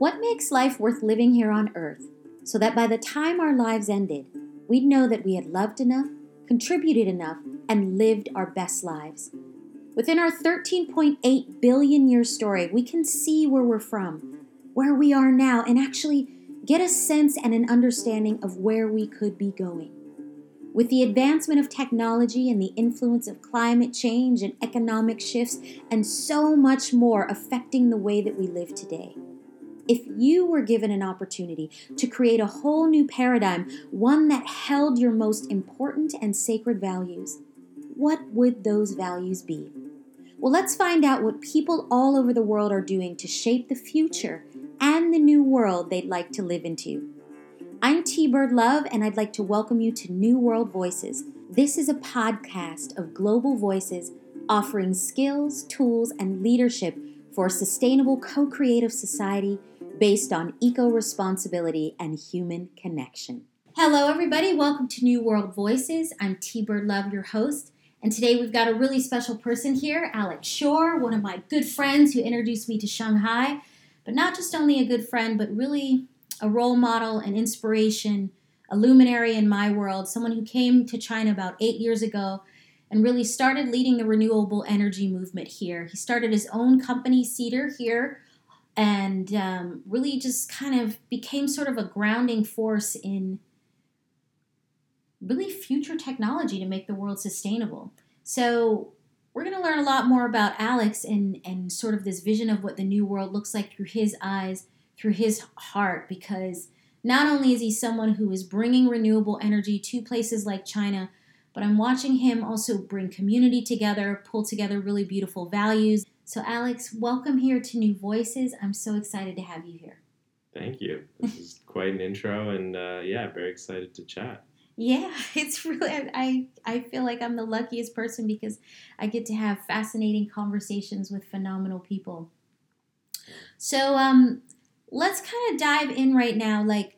What makes life worth living here on Earth so that by the time our lives ended, we'd know that we had loved enough, contributed enough, and lived our best lives? Within our 13.8 billion year story, we can see where we're from, where we are now, and actually get a sense and an understanding of where we could be going. With the advancement of technology and the influence of climate change and economic shifts, and so much more affecting the way that we live today. If you were given an opportunity to create a whole new paradigm, one that held your most important and sacred values, what would those values be? Well, let's find out what people all over the world are doing to shape the future and the new world they'd like to live into. I'm T Bird Love, and I'd like to welcome you to New World Voices. This is a podcast of global voices offering skills, tools, and leadership for a sustainable co creative society based on eco responsibility and human connection. Hello, everybody. Welcome to New World Voices. I'm T Bird Love, your host. And today we've got a really special person here, Alex Shore, one of my good friends who introduced me to Shanghai. But not just only a good friend, but really a role model, an inspiration, a luminary in my world, someone who came to China about eight years ago and really started leading the renewable energy movement here. He started his own company, Cedar, here, and um, really just kind of became sort of a grounding force in really future technology to make the world sustainable. So we're going to learn a lot more about Alex and and sort of this vision of what the new world looks like through his eyes, through his heart because not only is he someone who is bringing renewable energy to places like China, but I'm watching him also bring community together, pull together really beautiful values. So Alex, welcome here to New Voices. I'm so excited to have you here. Thank you. This is quite an intro, and uh, yeah, very excited to chat. Yeah, it's really I I feel like I'm the luckiest person because I get to have fascinating conversations with phenomenal people. So um let's kind of dive in right now like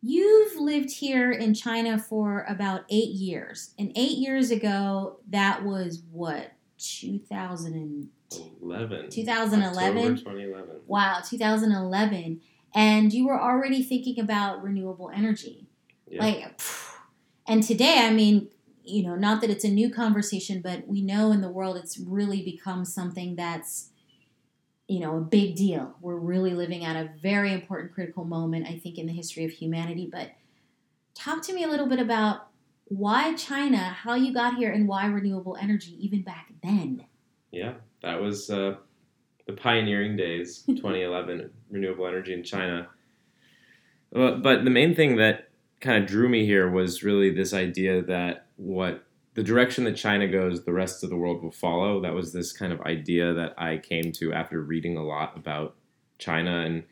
you've lived here in China for about 8 years. And 8 years ago that was what 2011 2011 2011 wow 2011 and you were already thinking about renewable energy. Yeah. like, and today, I mean, you know, not that it's a new conversation, but we know in the world it's really become something that's, you know, a big deal. We're really living at a very important critical moment, I think, in the history of humanity. But talk to me a little bit about why China, how you got here, and why renewable energy even back then. Yeah, that was uh, the pioneering days, 2011, renewable energy in China. But, but the main thing that kind of drew me here was really this idea that what the direction that China goes, the rest of the world will follow. That was this kind of idea that I came to after reading a lot about China. And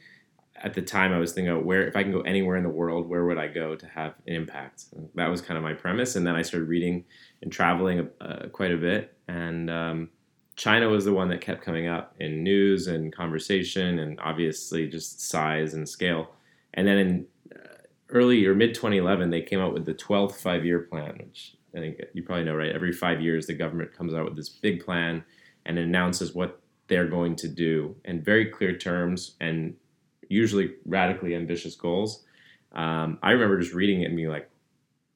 at the time, I was thinking, where if I can go anywhere in the world, where would I go to have an impact? That was kind of my premise. And then I started reading and traveling uh, quite a bit. And um, China was the one that kept coming up in news and conversation, and obviously just size and scale. And then in early or mid 2011, they came out with the 12th five year plan, which I think you probably know, right? Every five years, the government comes out with this big plan and announces what they're going to do in very clear terms and usually radically ambitious goals. Um, I remember just reading it and being like,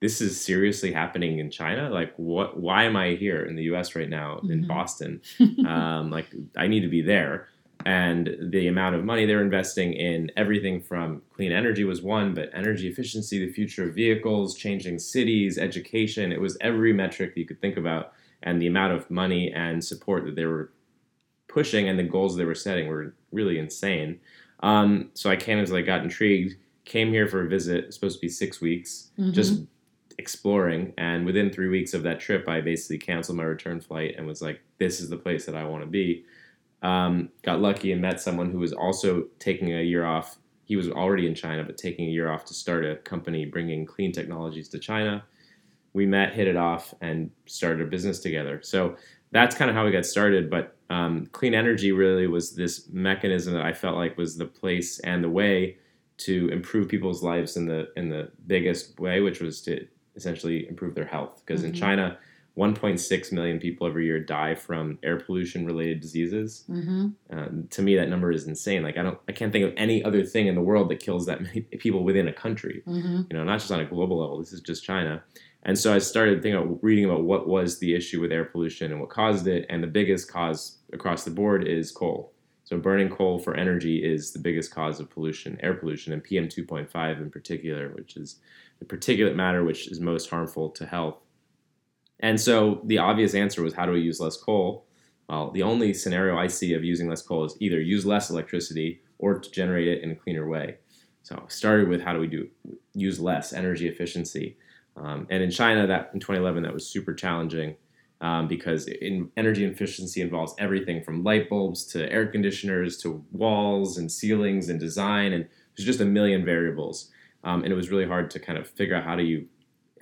this is seriously happening in China. Like, what? Why am I here in the U.S. right now mm-hmm. in Boston? um, like, I need to be there and the amount of money they're investing in everything from clean energy was one, but energy efficiency, the future of vehicles, changing cities, education. It was every metric you could think about, and the amount of money and support that they were pushing and the goals they were setting were really insane. Um, so I came as I got intrigued, came here for a visit, supposed to be six weeks, mm-hmm. just exploring. And within three weeks of that trip, I basically canceled my return flight and was like, this is the place that I want to be. Um, got lucky and met someone who was also taking a year off. He was already in China, but taking a year off to start a company bringing clean technologies to China. We met, hit it off, and started a business together. So that's kind of how we got started. But um, clean energy really was this mechanism that I felt like was the place and the way to improve people's lives in the in the biggest way, which was to essentially improve their health. Because mm-hmm. in China, 1.6 million people every year die from air pollution related diseases. Mm-hmm. Uh, to me, that number is insane. Like I don't, I can't think of any other thing in the world that kills that many people within a country. Mm-hmm. You know, not just on a global level. This is just China. And so I started thinking about reading about what was the issue with air pollution and what caused it. And the biggest cause across the board is coal. So burning coal for energy is the biggest cause of pollution, air pollution, and PM 2.5 in particular, which is the particulate matter which is most harmful to health. And so the obvious answer was how do we use less coal? Well, the only scenario I see of using less coal is either use less electricity or to generate it in a cleaner way. So started with how do we do use less energy efficiency. Um, and in China, that in 2011, that was super challenging um, because in energy efficiency involves everything from light bulbs to air conditioners to walls and ceilings and design, and there's just a million variables. Um, and it was really hard to kind of figure out how do you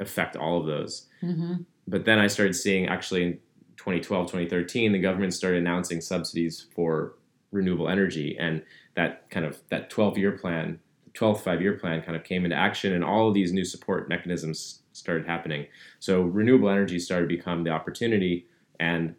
affect all of those. Mm-hmm. But then I started seeing actually in 2012, 2013, the government started announcing subsidies for renewable energy, and that kind of that 12 year plan 12th five year plan kind of came into action and all of these new support mechanisms started happening. So renewable energy started to become the opportunity and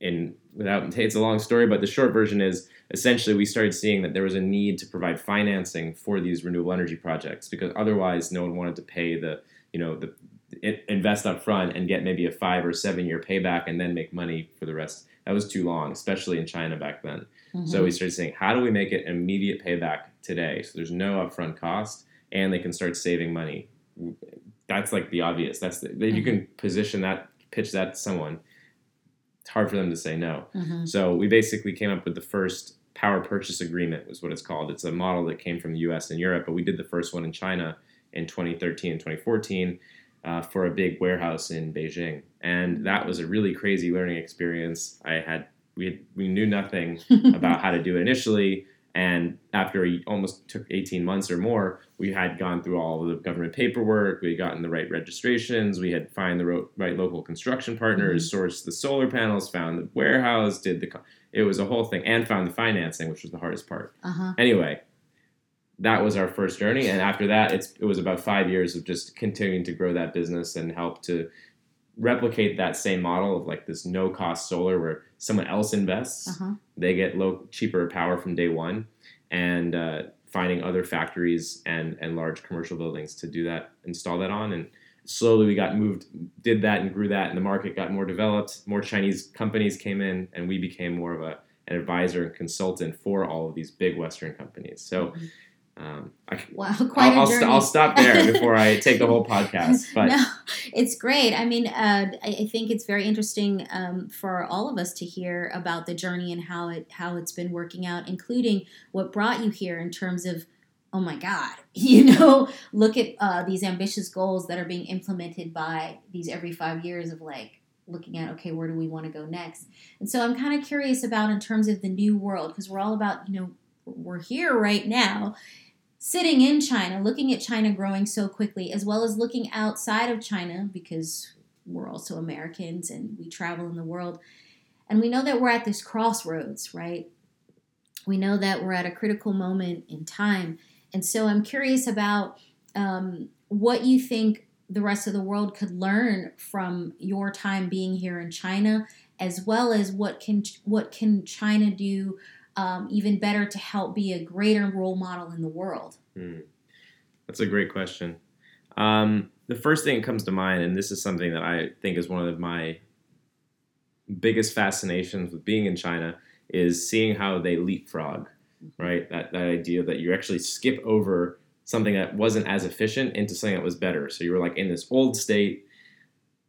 in without it's a long story, but the short version is essentially we started seeing that there was a need to provide financing for these renewable energy projects because otherwise no one wanted to pay the you know the invest up front and get maybe a five or seven year payback and then make money for the rest. That was too long, especially in China back then. Mm-hmm. So we started saying, how do we make it immediate payback today? So there's no upfront cost, and they can start saving money. That's like the obvious. That's the, mm-hmm. you can position that, pitch that to someone. It's hard for them to say no. Mm-hmm. So we basically came up with the first power purchase agreement, was what it's called. It's a model that came from the U.S. and Europe, but we did the first one in China in 2013 and 2014. Uh, for a big warehouse in Beijing, and that was a really crazy learning experience. I had we had, we knew nothing about how to do it initially, and after it almost took 18 months or more, we had gone through all the government paperwork. We had gotten the right registrations. We had find the ro- right local construction partners, mm-hmm. sourced the solar panels, found the warehouse, did the. It was a whole thing, and found the financing, which was the hardest part. Uh-huh. Anyway, that was our first journey, and after that, it's it was about five years of just continuing to grow that business and help to replicate that same model of like this no cost solar where someone else invests, uh-huh. they get low cheaper power from day one, and uh, finding other factories and and large commercial buildings to do that, install that on, and slowly we got moved, did that and grew that, and the market got more developed. More Chinese companies came in, and we became more of a an advisor and consultant for all of these big Western companies. So. Mm-hmm um, I, wow, quite I'll, a journey. I'll, I'll stop there before I take the whole podcast. But no, it's great. I mean, uh, I, I, think it's very interesting um, for all of us to hear about the journey and how it how it's been working out, including what brought you here in terms of. Oh my God! You know, look at uh, these ambitious goals that are being implemented by these every five years of like looking at okay, where do we want to go next? And so I'm kind of curious about in terms of the new world because we're all about you know we're here right now sitting in China, looking at China growing so quickly, as well as looking outside of China because we're also Americans and we travel in the world. And we know that we're at this crossroads, right? We know that we're at a critical moment in time. And so I'm curious about um, what you think the rest of the world could learn from your time being here in China, as well as what can what can China do um, even better to help be a greater role model in the world? Hmm. That's a great question. Um, the first thing that comes to mind, and this is something that I think is one of my biggest fascinations with being in China, is seeing how they leapfrog, mm-hmm. right? That, that idea that you actually skip over something that wasn't as efficient into something that was better. So you were like in this old state.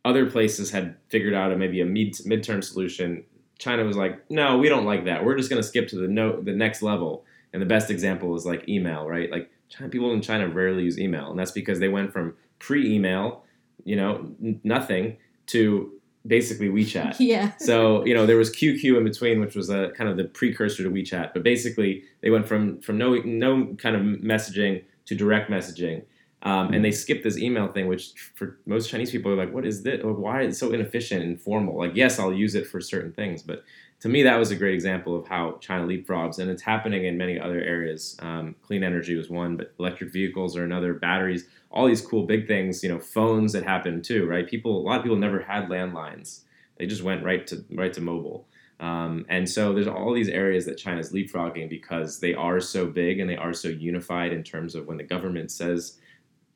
Other places had figured out a, maybe a mid midterm solution. China was like, no, we don't like that. We're just going to skip to the no, the next level. And the best example is like email, right? Like China, people in China rarely use email, and that's because they went from pre-email, you know, n- nothing to basically WeChat. Yeah. so you know there was QQ in between, which was a kind of the precursor to WeChat. But basically, they went from from no no kind of messaging to direct messaging. Um, and they skip this email thing, which for most Chinese people are like, "What is this? Why is it so inefficient and formal?" Like, yes, I'll use it for certain things, but to me, that was a great example of how China leapfrogs, and it's happening in many other areas. Um, clean energy was one, but electric vehicles are another. Batteries, all these cool big things. You know, phones that happen too, right? People, a lot of people never had landlines; they just went right to right to mobile. Um, and so there's all these areas that China's leapfrogging because they are so big and they are so unified in terms of when the government says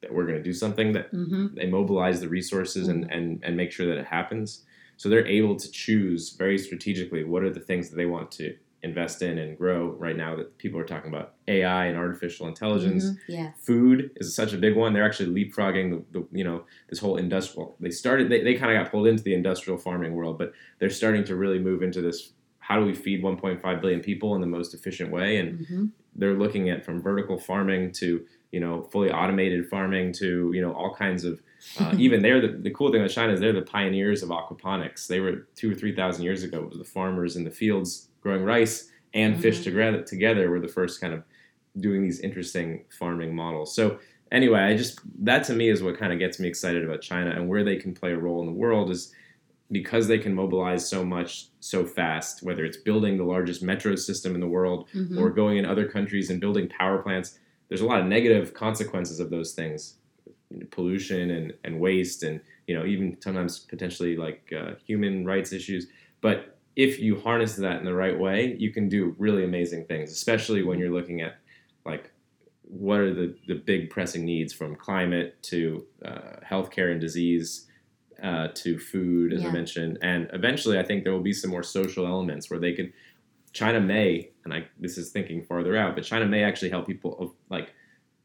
that we're going to do something that Mm-hmm. they mobilize the resources and, and, and make sure that it happens. So they're able to choose very strategically what are the things that they want to invest in and grow right now that people are talking about AI and artificial intelligence. Mhm. Yeah. Food is such a big one. They're actually leapfrogging the, the you know this whole industrial. They started they, they kind of got pulled into the industrial farming world, but they're starting to really move into this. How do we feed 1.5 billion people in the most efficient way? And hmm they're looking at from vertical farming to you know fully automated farming to you know all kinds of uh, even they're the, the cool thing about China is they're the pioneers of aquaponics. They were two or three thousand years ago. It was the farmers in the fields growing rice and fish Mhm. together. Together were the first kind of doing these interesting farming models. So anyway, I just that to me is what kind of gets me excited about China and where they can play a role in the world is because they can mobilize so much so fast. Whether it's building the largest metro system in the world hmm or going in other countries and building power plants. There's a lot of negative consequences of those things, pollution and, and waste, and you know even sometimes potentially like uh, human rights issues. But if you harness that in the right way, you can do really amazing things, especially when you're looking at like what are the, the big pressing needs from climate to uh, healthcare and disease uh, to food, as I mentioned, and eventually I think there will be some more social elements where they could China may, and I this is thinking farther out, but China may actually help people of, like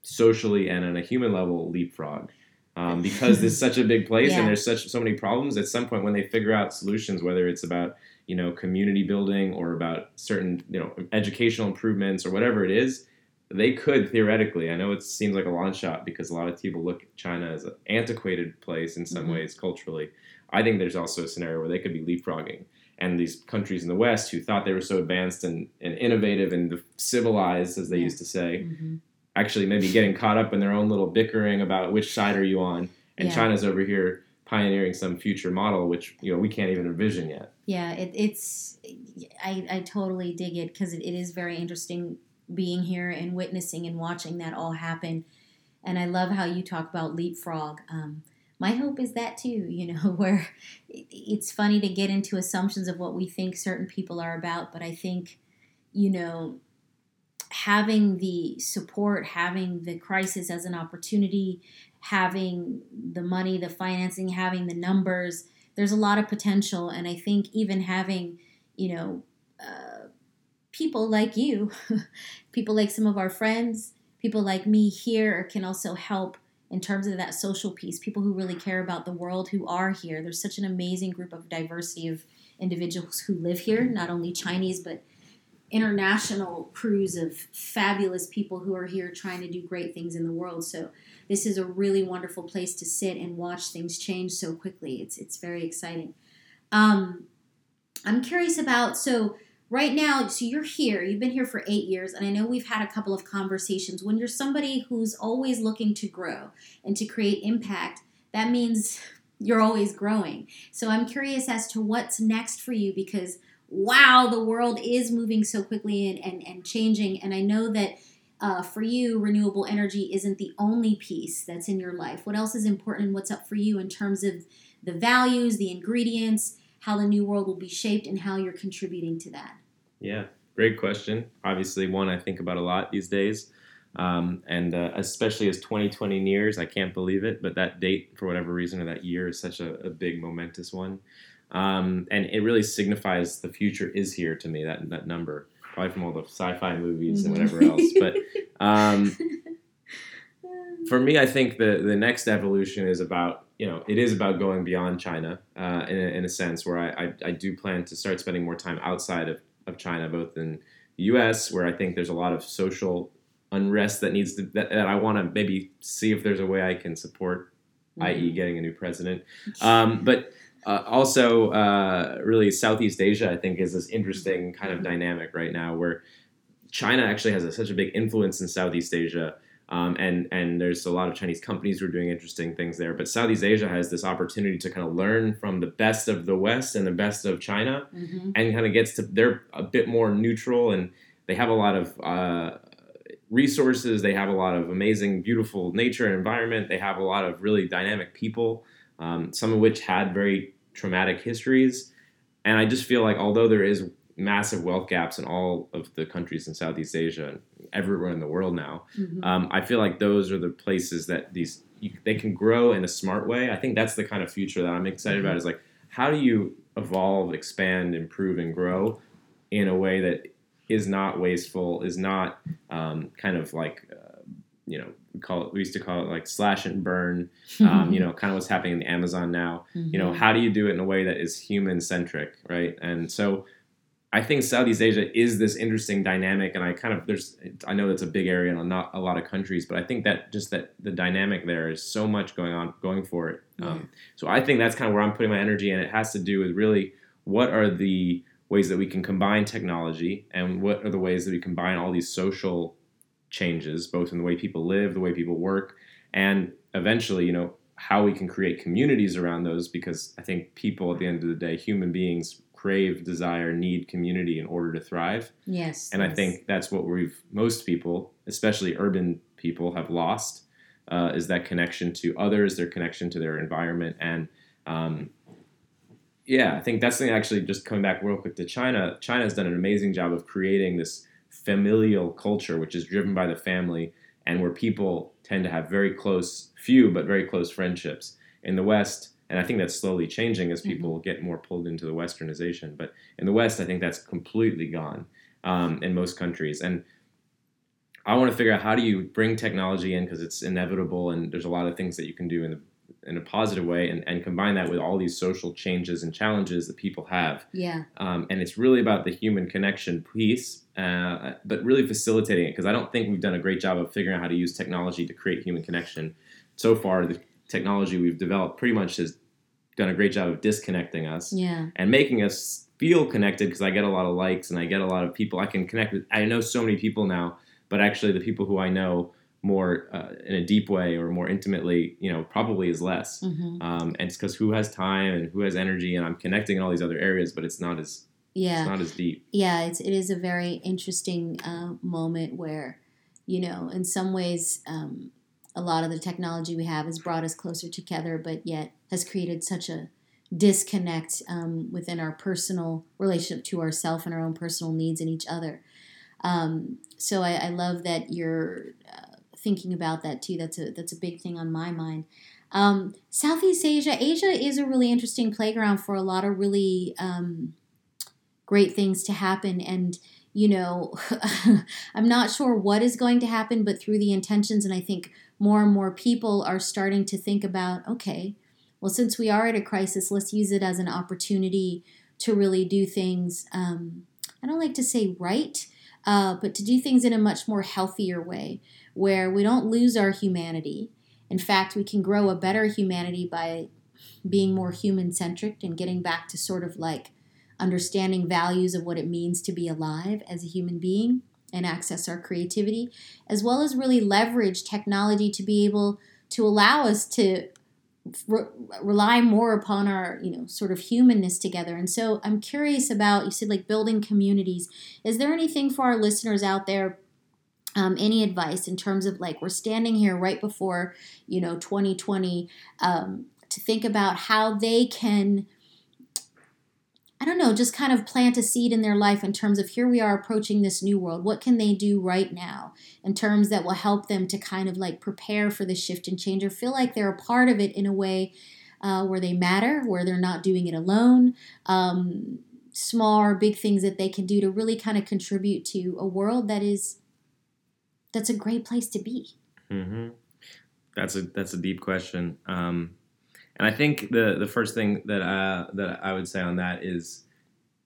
socially and on a human level leapfrog. Um, because this is such a big place Yeah. and there's such so many problems. At some point, when they figure out solutions, whether it's about you know community building or about certain you know educational improvements or whatever it is, they could theoretically. I know it seems like a long shot because a lot of people look at China as an antiquated place in some Mhm. ways culturally. I think there's also a scenario where they could be leapfrogging and these countries in the West who thought they were so advanced and, and innovative and civilized, as they Yeah. used to say, hmm actually maybe getting caught up in their own little bickering about which side are you on. And Yeah. China's over here pioneering some future model, which you know we can't even envision yet. Yeah, it, it's I, I totally dig it because it, it is very interesting being here and witnessing and watching that all happen. And I love how you talk about leapfrog. Um, my hope is that too, you know, where it's funny to get into assumptions of what we think certain people are about, but I think, you know, having the support, having the crisis as an opportunity, having the money, the financing, having the numbers, there's a lot of potential. And I think even having, you know, uh, people like you, people like some of our friends, people like me here can also help in terms of that social piece. People who really care about the world who are here. There's such an amazing group of diversity of individuals who live here, not only Chinese, but international crews of fabulous people who are here trying to do great things in the world. So this is a really wonderful place to sit and watch things change so quickly. It's it's very exciting. Um, I'm curious about so right now. So you're here. You've been here for eight years, and I know we've had a couple of conversations. When you're somebody who's always looking to grow and to create impact, that means you're always growing. So I'm curious as to what's next for you because wow, the world is moving so quickly and, and, and changing. And I know that uh, for you, renewable energy isn't the only piece that's in your life. What else is important what's up for you in terms of the values, the ingredients, how the new world will be shaped, and how you're contributing to that? Yeah, great question. Obviously, one I think about a lot these days. Um, and uh, especially as 2020 nears, I can't believe it, but that date, for whatever reason, or that year is such a, a big, momentous one. Um, and it really signifies the future is here to me, that, that number, probably from all the sci fi movies and whatever else. But um, for me, I think the the next evolution is about you know it is about going beyond China uh, in, a, in a sense where I, I, I do plan to start spending more time outside of, of China, both in the U.S. where I think there's a lot of social unrest that needs to that, that I want to maybe see if there's a way I can support, i.e., getting a new president. Um, but uh, also, uh, really, Southeast Asia, I think, is this interesting kind of dynamic right now where China actually has a, such a big influence in Southeast Asia. Um, and and there's a lot of Chinese companies who are doing interesting things there. But Southeast Asia has this opportunity to kind of learn from the best of the West and the best of China, Mhm. and kind of gets to they're a bit more neutral and they have a lot of uh, resources. They have a lot of amazing, beautiful nature and environment. They have a lot of really dynamic people, um, some of which had very traumatic histories. And I just feel like although there is massive wealth gaps in all of the countries in Southeast Asia and everywhere in the world now, Mhm. um, I feel like those are the places that these you, they can grow in a smart way. I think that's the kind of future that I'm excited about. Is like how do you evolve, expand, improve, and grow in a way that is not wasteful, is not um, kind of like uh, you know we call it we used to call it like slash and burn. Um, you know, kind of what's happening in the Amazon now. You know, Mhm. how do you do it in a way that is human centric, right? And so I think Southeast Asia is this interesting dynamic, and I kind of there's I know that's a big area and not a lot of countries, but I think that just that the dynamic there is so much going on going for it. Um, so I think that's kind of where I'm putting my energy, and it has to do with really what are the ways that we can combine technology, and what are the ways that we combine all these social changes, both in the way people live, the way people work, and eventually, you know, how we can create communities around those. Because I think people, at the end of the day, human beings crave, desire, need community in order to thrive. yes. And I think that's what we've most people, especially urban people, have lost uh, is that connection to others, their connection to their environment, and um, yeah, I think that's the thing. Actually, just coming back real quick to China, China has done an amazing job of creating this familial culture, which is driven by the family, and where people tend to have very close, few but very close friendships. In the West, and I think that's slowly changing as people get more pulled into the westernization. But in the West, I think that's completely gone um, in most countries. And I want to figure out how do you bring technology in because it's inevitable, and there's a lot of things that you can do in the in a positive way, and, and combine that with all these social changes and challenges that people have. yeah. Um, and it's really about the human connection piece, uh, but really facilitating it because I don't think we've done a great job of figuring out how to use technology to create human connection. So far, the technology we've developed pretty much has done a great job of disconnecting us Yeah. and making us feel connected because I get a lot of likes and I get a lot of people I can connect with. I know so many people now, but actually the people who I know more uh, in a deep way or more intimately, you know, probably is less. hmm Um, and it's because who has time and who has energy, and I'm connecting in all these other areas, but it's not as Yeah. it's not as deep. yeah, it's, it is a very interesting uh, moment where, you know, in some ways, um, a lot of the technology we have has brought us closer together, but yet has created such a disconnect um, within our personal relationship to ourself and our own personal needs and each other. Um, so I, I love that you're uh, thinking about that too. That's a that's a big thing on my mind. Um, Southeast Asia, Asia is a really interesting playground for a lot of really um, great things to happen. And, you know, I'm not sure what is going to happen, but through the intentions, and I think more and more people are starting to think about okay, well, since we are at a crisis, let's use it as an opportunity to really do things. Um, I don't like to say right, uh, but to do things in a much more healthier way where we don't lose our humanity. In fact, we can grow a better humanity by being more human centric and getting back to sort of like understanding values of what it means to be alive as a human being and access our creativity, as well as really leverage technology to be able to allow us to re- rely more upon our you know sort of humanness together. And so i'm curious about you said like building communities. Is there anything for our listeners out there um, any advice in terms of like we're standing here right before you know 2020 um, to think about how they can I don't know, just kind of plant a seed in their life in terms of here we are approaching this new world. What can they do right now in terms that will help them to kind of like prepare for the shift and change or feel like they're a part of it in a way uh, where they matter, where they're not doing it alone? Um, small or big things that they can do to really kind of contribute to a world that is that's a great place to be. hmm That's a that's a deep question, um, and I think the the first thing that uh, that I would say on that is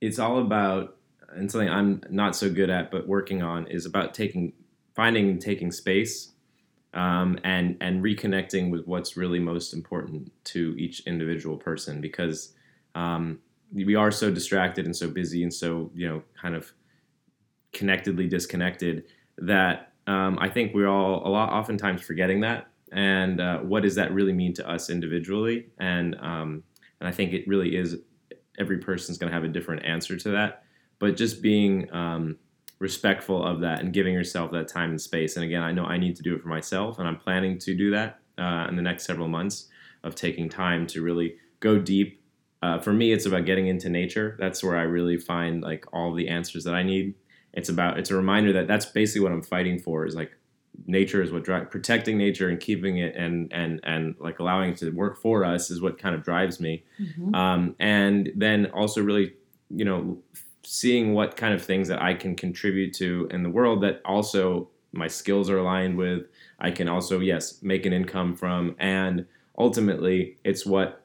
it's all about and something I'm not so good at, but working on is about taking finding and taking space. Um, and and reconnecting with what's really most important to each individual person because um, we are so distracted and so busy and so you know kind of connectedly disconnected that um, I think we're all a lot oftentimes forgetting that. And uh, what does that really mean to us individually? And um, and I think it really is every person's going to have a different answer to that. But just being um, respectful of that and giving yourself that time and space. And again, I know I need to do it for myself, and I'm planning to do that uh, in the next several months of taking time to really go deep. Uh, for me, it's about getting into nature. That's where I really find like all the answers that I need. It's about it's a reminder that that's basically what I'm fighting for is like nature is what drives protecting nature and keeping it and and and like allowing it to work for us is what kind of drives me. Mm-hmm. Um, and then also really you know seeing what kind of things that I can contribute to in the world that also my skills are aligned with. I can also, yes, make an income from, and ultimately, it's what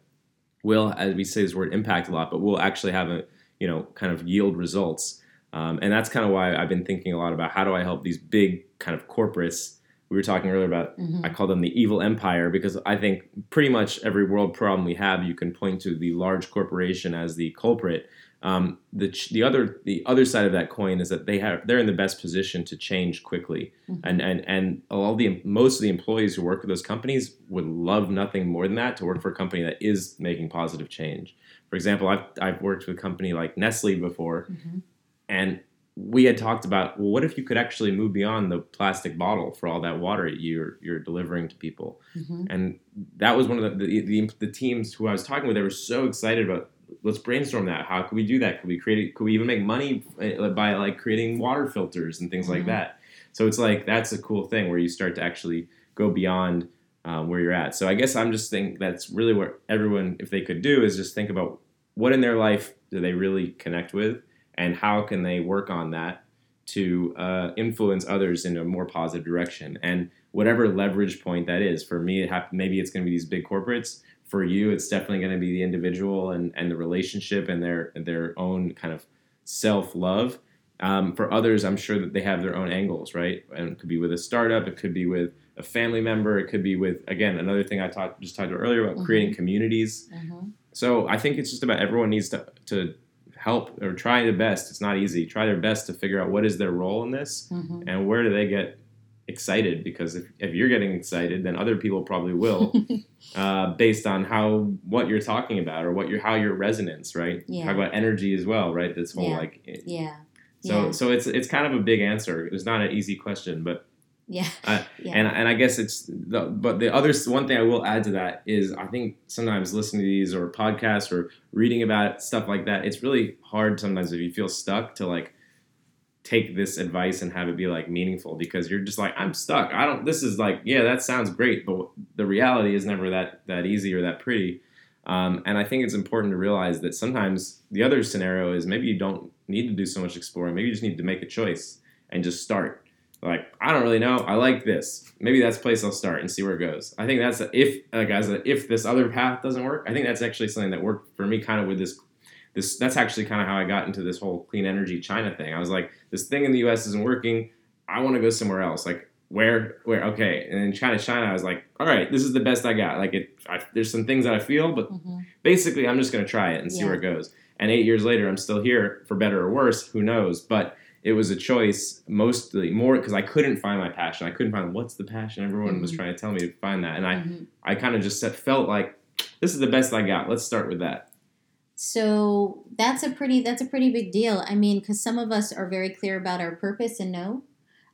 will, as we say this word, impact a lot, but will actually have a, you know, kind of yield results. Um, and that's kind of why I've been thinking a lot about how do I help these big kind of corporates. We were talking earlier about, mm-hmm. I call them the evil empire because I think pretty much every world problem we have, you can point to the large corporation as the culprit. Um, the the other the other side of that coin is that they have they're in the best position to change quickly, mm-hmm. and and and all the most of the employees who work for those companies would love nothing more than that to work for a company that is making positive change. For example, I've I've worked with a company like Nestle before, mm-hmm. and we had talked about well, what if you could actually move beyond the plastic bottle for all that water you're you're delivering to people, mm-hmm. and that was one of the the, the the teams who I was talking with. They were so excited about let's brainstorm that. How could we do that? Could we create? it? Could we even make money uh, by like creating water filters and things mm-hmm. like that? So it's like that's a cool thing where you start to actually go beyond um, where you're at. So I guess I'm just think that's really what everyone, if they could do, is just think about what in their life do they really connect with, and how can they work on that to uh, influence others in a more positive direction. And whatever leverage point that is, for me, it ha- maybe it's going to be these big corporates for you, it's definitely going to be the individual and, and the relationship and their their own kind of self love. Um, for others, I'm sure that they have their own angles, right? And it could be with a startup, it could be with a family member, it could be with again another thing I talked just talked about earlier about mm-hmm. creating communities. Mm-hmm. So I think it's just about everyone needs to to help or try their best. It's not easy. Try their best to figure out what is their role in this mm-hmm. and where do they get excited because if, if you're getting excited then other people probably will uh, based on how what you're talking about or what your how your resonance right yeah. talk about energy as well right this whole yeah. like it, yeah so yeah. so it's it's kind of a big answer it's not an easy question but yeah. Yeah. And and I guess it's the but the other one thing I will add to that is I think sometimes listening to these or podcasts or reading about stuff like that, it's really hard sometimes if you feel stuck to like take this advice and have it be like meaningful because you're just like I'm stuck. I don't. This is like yeah, that sounds great, but the reality is never that that easy or that pretty. Um, and I think it's important to realize that sometimes the other scenario is maybe you don't need to do so much exploring. Maybe you just need to make a choice and just start. Like I don't really know. I like this. Maybe that's place I'll start and see where it goes. I think that's a, if like as a, if this other path doesn't work. I think that's actually something that worked for me kind of with this this that's actually kind of how I got into this whole clean energy China thing. I was like, this thing in the U.S. isn't working. I want to go somewhere else. Like where where okay and then china china i was like all right this is the best i got like it I, there's some things that i feel but mm-hmm. basically i'm just going to try it and see yeah. where it goes and eight years later i'm still here for better or worse who knows but it was a choice mostly more because i couldn't find my passion i couldn't find what's the passion everyone mm-hmm. was trying to tell me to find that and i mm-hmm. i kind of just felt like this is the best i got let's start with that so that's a pretty that's a pretty big deal. I mean, because some of us are very clear about our purpose and know,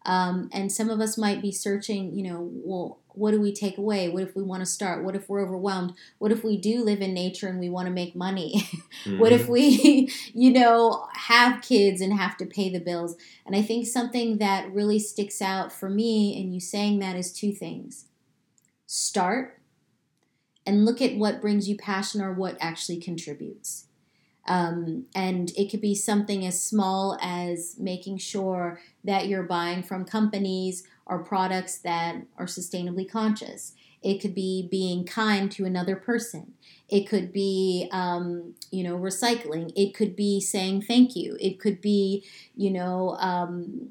um, and some of us might be searching. You know, well, what do we take away? What if we want to start? What if we're overwhelmed? What if we do live in nature and we want to make money? mm-hmm. what if we, you know, have kids and have to pay the bills? And I think something that really sticks out for me in you saying that is two things: start and look at what brings you passion or what actually contributes. Um, and it could be something as small as making sure that you're buying from companies or products that are sustainably conscious. It could be being kind to another person. It could be, um, you know, recycling. It could be saying thank you. It could be, you know, um,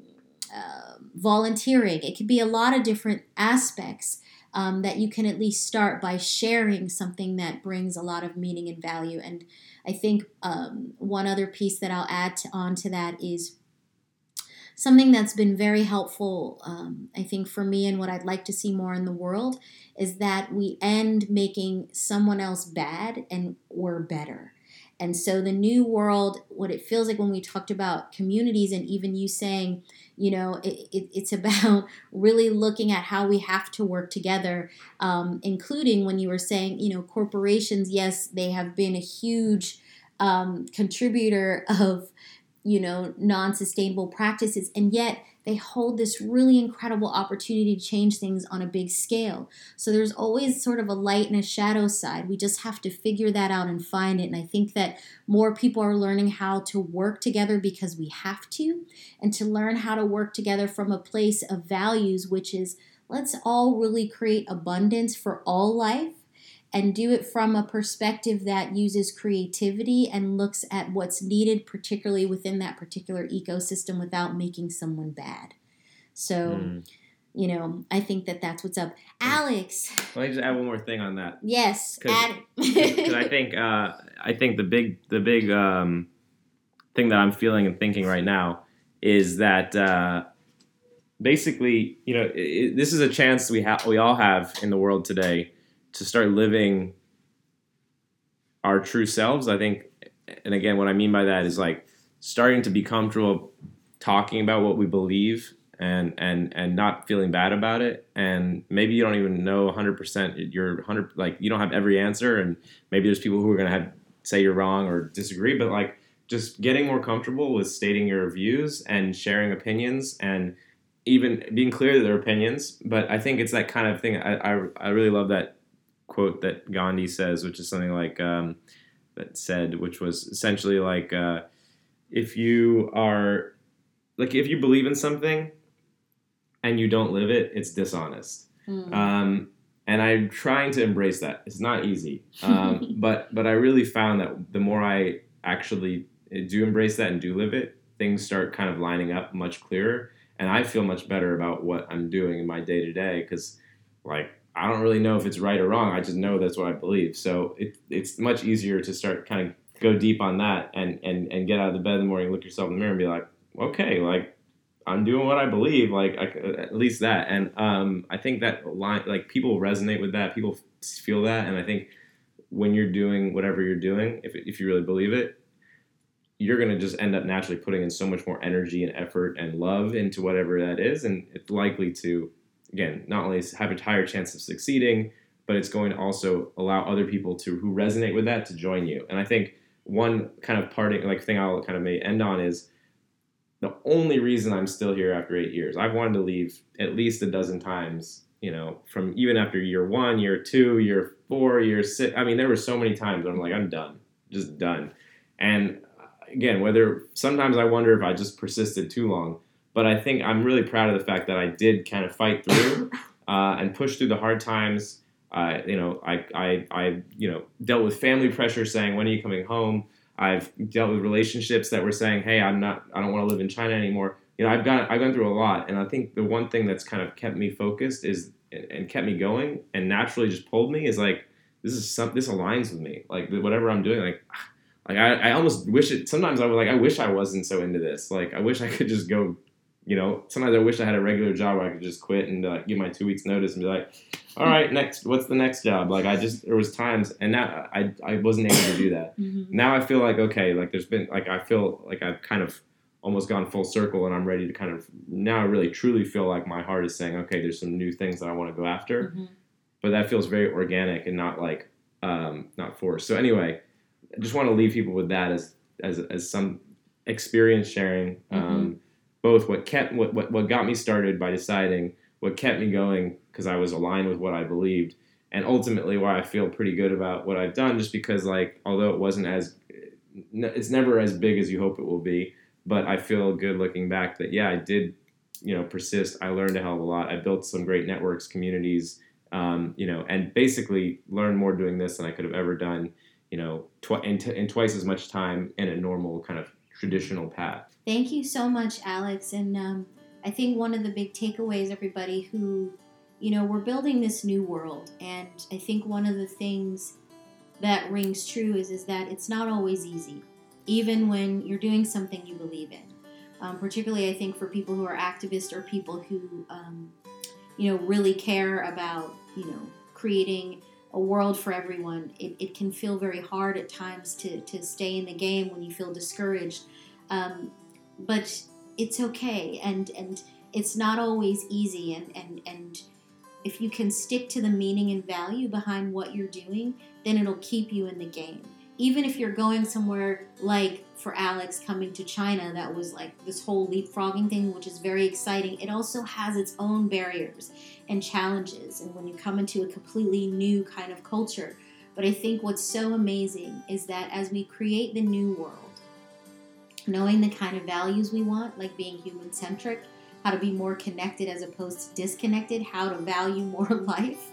uh, volunteering. It could be a lot of different aspects um, that you can at least start by sharing something that brings a lot of meaning and value. And I think um, one other piece that I'll add to, on to that is something that's been very helpful, um, I think, for me and what I'd like to see more in the world is that we end making someone else bad and we're better. And so the new world, what it feels like when we talked about communities, and even you saying, you know, it, it, it's about really looking at how we have to work together, um, including when you were saying, you know, corporations, yes, they have been a huge um, contributor of, you know, non sustainable practices, and yet they hold this really incredible opportunity to change things on a big scale. So there's always sort of a light and a shadow side. We just have to figure that out and find it. And I think that more people are learning how to work together because we have to, and to learn how to work together from a place of values, which is let's all really create abundance for all life and do it from a perspective that uses creativity and looks at what's needed, particularly within that particular ecosystem, without making someone bad. So, mm. you know, I think that that's what's up. Alex, let me just add one more thing on that. Yes, add. Because I think uh, I think the big the big um, thing that I'm feeling and thinking right now is that. Uh, basically, you know, it, this is a chance we have we all have in the world today to start living our true selves, I think, and again, what I mean by that is like starting to be comfortable talking about what we believe and and and not feeling bad about it. And maybe you don't even know 100% you're 100 like you don't have every answer and maybe there's people who are going to have say you're wrong or disagree but like just getting more comfortable with stating your views and sharing opinions and even being clear that they're opinions. But i think it's that kind of thing i i, I really love that quote that Gandhi says, which is something like um, that said, which was essentially like uh, if you are like if you believe in something and you don't live it, it's dishonest. Mm. Um, and I'm trying to embrace that. It's not easy, um, but but I really found that the more I actually do embrace that and do live it, things start kind of lining up much clearer, and I feel much better about what I'm doing in my day to day because like I don't really know if it's right or wrong. I just know that's what I believe. So it, it's much easier to start kind of go deep on that and, and, and get out of the bed in the morning, look yourself in the mirror and be like, okay, like I'm doing what I believe, like I, at least that. And um, I think that line, like people resonate with that. People feel that. And I think when you're doing whatever you're doing, if, if you really believe it, you're going to just end up naturally putting in so much more energy and effort and love into whatever that is. And it's likely to again, not only have a higher chance of succeeding, but it's going to also allow other people to who resonate with that to join you. And I think one kind of parting like thing I'll kind of may end on is the only reason I'm still here after eight years. I've wanted to leave at least a dozen times, you know, from even after year one, year two, year four, year six. I mean, there were so many times I'm like, I'm done, just done. And uh, again, whether sometimes I wonder if I just persisted too long. But I think I'm really proud of the fact that I did kind of fight through uh, and push through the hard times. Uh, you know, I, I, I, you know, dealt with family pressure saying, when are you coming home? I've dealt with relationships that were saying, hey, I'm not, I don't want to live in China anymore. You know, I've gone, I've gone through a lot. And I think the one thing that's kind of kept me focused is, and kept me going and naturally just pulled me is like, this is some, this aligns with me. Like whatever I'm doing, like, like I, I almost wish it, sometimes I was like, I wish I wasn't so into this. Like, I wish I could just go you know, sometimes I wish I had a regular job where I could just quit and uh, give my two weeks notice and be like, all right, next, what's the next job? Like I just, there was times and now I, I wasn't able to do that. Mm-hmm. Now I feel like, okay, like there's been, like, I feel like I've kind of almost gone full circle and I'm ready to kind of, now I really truly feel like my heart is saying, okay, there's some new things that I want to go after. Mm-hmm. But that feels very organic and not like, um, not forced. So anyway, I just want to leave people with that as, as, as some experience sharing. Mm-hmm. Both what kept what, what, what got me started by deciding what kept me going because I was aligned with what I believed and ultimately why I feel pretty good about what I've done just because like although it wasn't as it's never as big as you hope it will be but I feel good looking back that yeah I did you know persist. I learned a hell of a lot. I built some great networks communities um, you know and basically learned more doing this than I could have ever done you know tw- in, t- in twice as much time in a normal kind of traditional path Thank you so much, Alex. And um, I think one of the big takeaways, everybody who, you know, we're building this new world. And I think one of the things that rings true is, is that it's not always easy, even when you're doing something you believe in. um, particularly I think for people who are activists or people who, um, you know, really care about, you know, creating a world for everyone. It, it can feel very hard at times to, to stay in the game when you feel discouraged. Um, but it's okay. And, and it's not always easy. And, and, and if you can stick to the meaning and value behind what you're doing, then it'll keep you in the game even if you're going somewhere like for Alex coming to China, that was like this whole leapfrogging thing, which is very exciting. It also has its own barriers and challenges, and when you come into a completely new kind of culture. But I think what's so amazing is that as we create the new world, knowing the kind of values we want, like being human centric, how to be more connected as opposed to disconnected, how to value more life,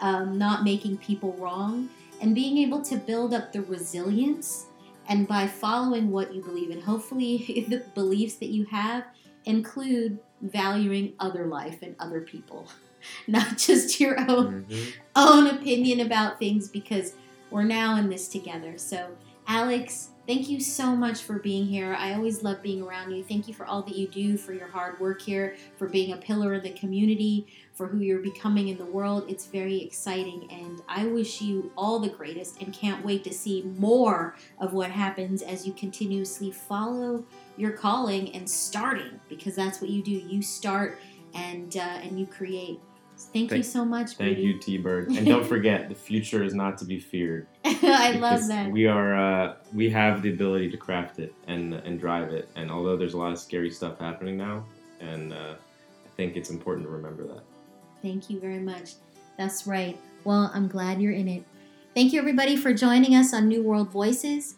um, not making people wrong and being able to build up the resilience and by following what you believe in hopefully the beliefs that you have include valuing other life and other people not just your own mm-hmm. own opinion about things because we're now in this together so alex Thank you so much for being here. I always love being around you. Thank you for all that you do, for your hard work here, for being a pillar in the community, for who you're becoming in the world. It's very exciting, and I wish you all the greatest and can't wait to see more of what happens as you continuously follow your calling and starting because that's what you do. You start and uh, and you create. Thank, thank, you so much. Thank Brady. you, T Bird. And don't forget, the future is not to be feared. I love that. We are uh, we have the ability to craft it and and drive it. And although there's a lot of scary stuff happening now, and uh, I think it's important to remember that. Thank you very much. That's right. Well, I'm glad you're in it. Thank you, everybody, for joining us on New World Voices.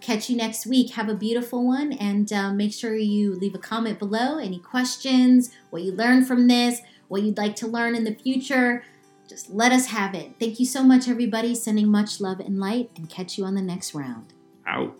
Catch you next week. Have a beautiful one, and uh, make sure you leave a comment below. Any questions, what you learned from this, what you'd like to learn in the future. Just let us have it. Thank you so much, everybody. Sending much love and light, and catch you on the next round. Out.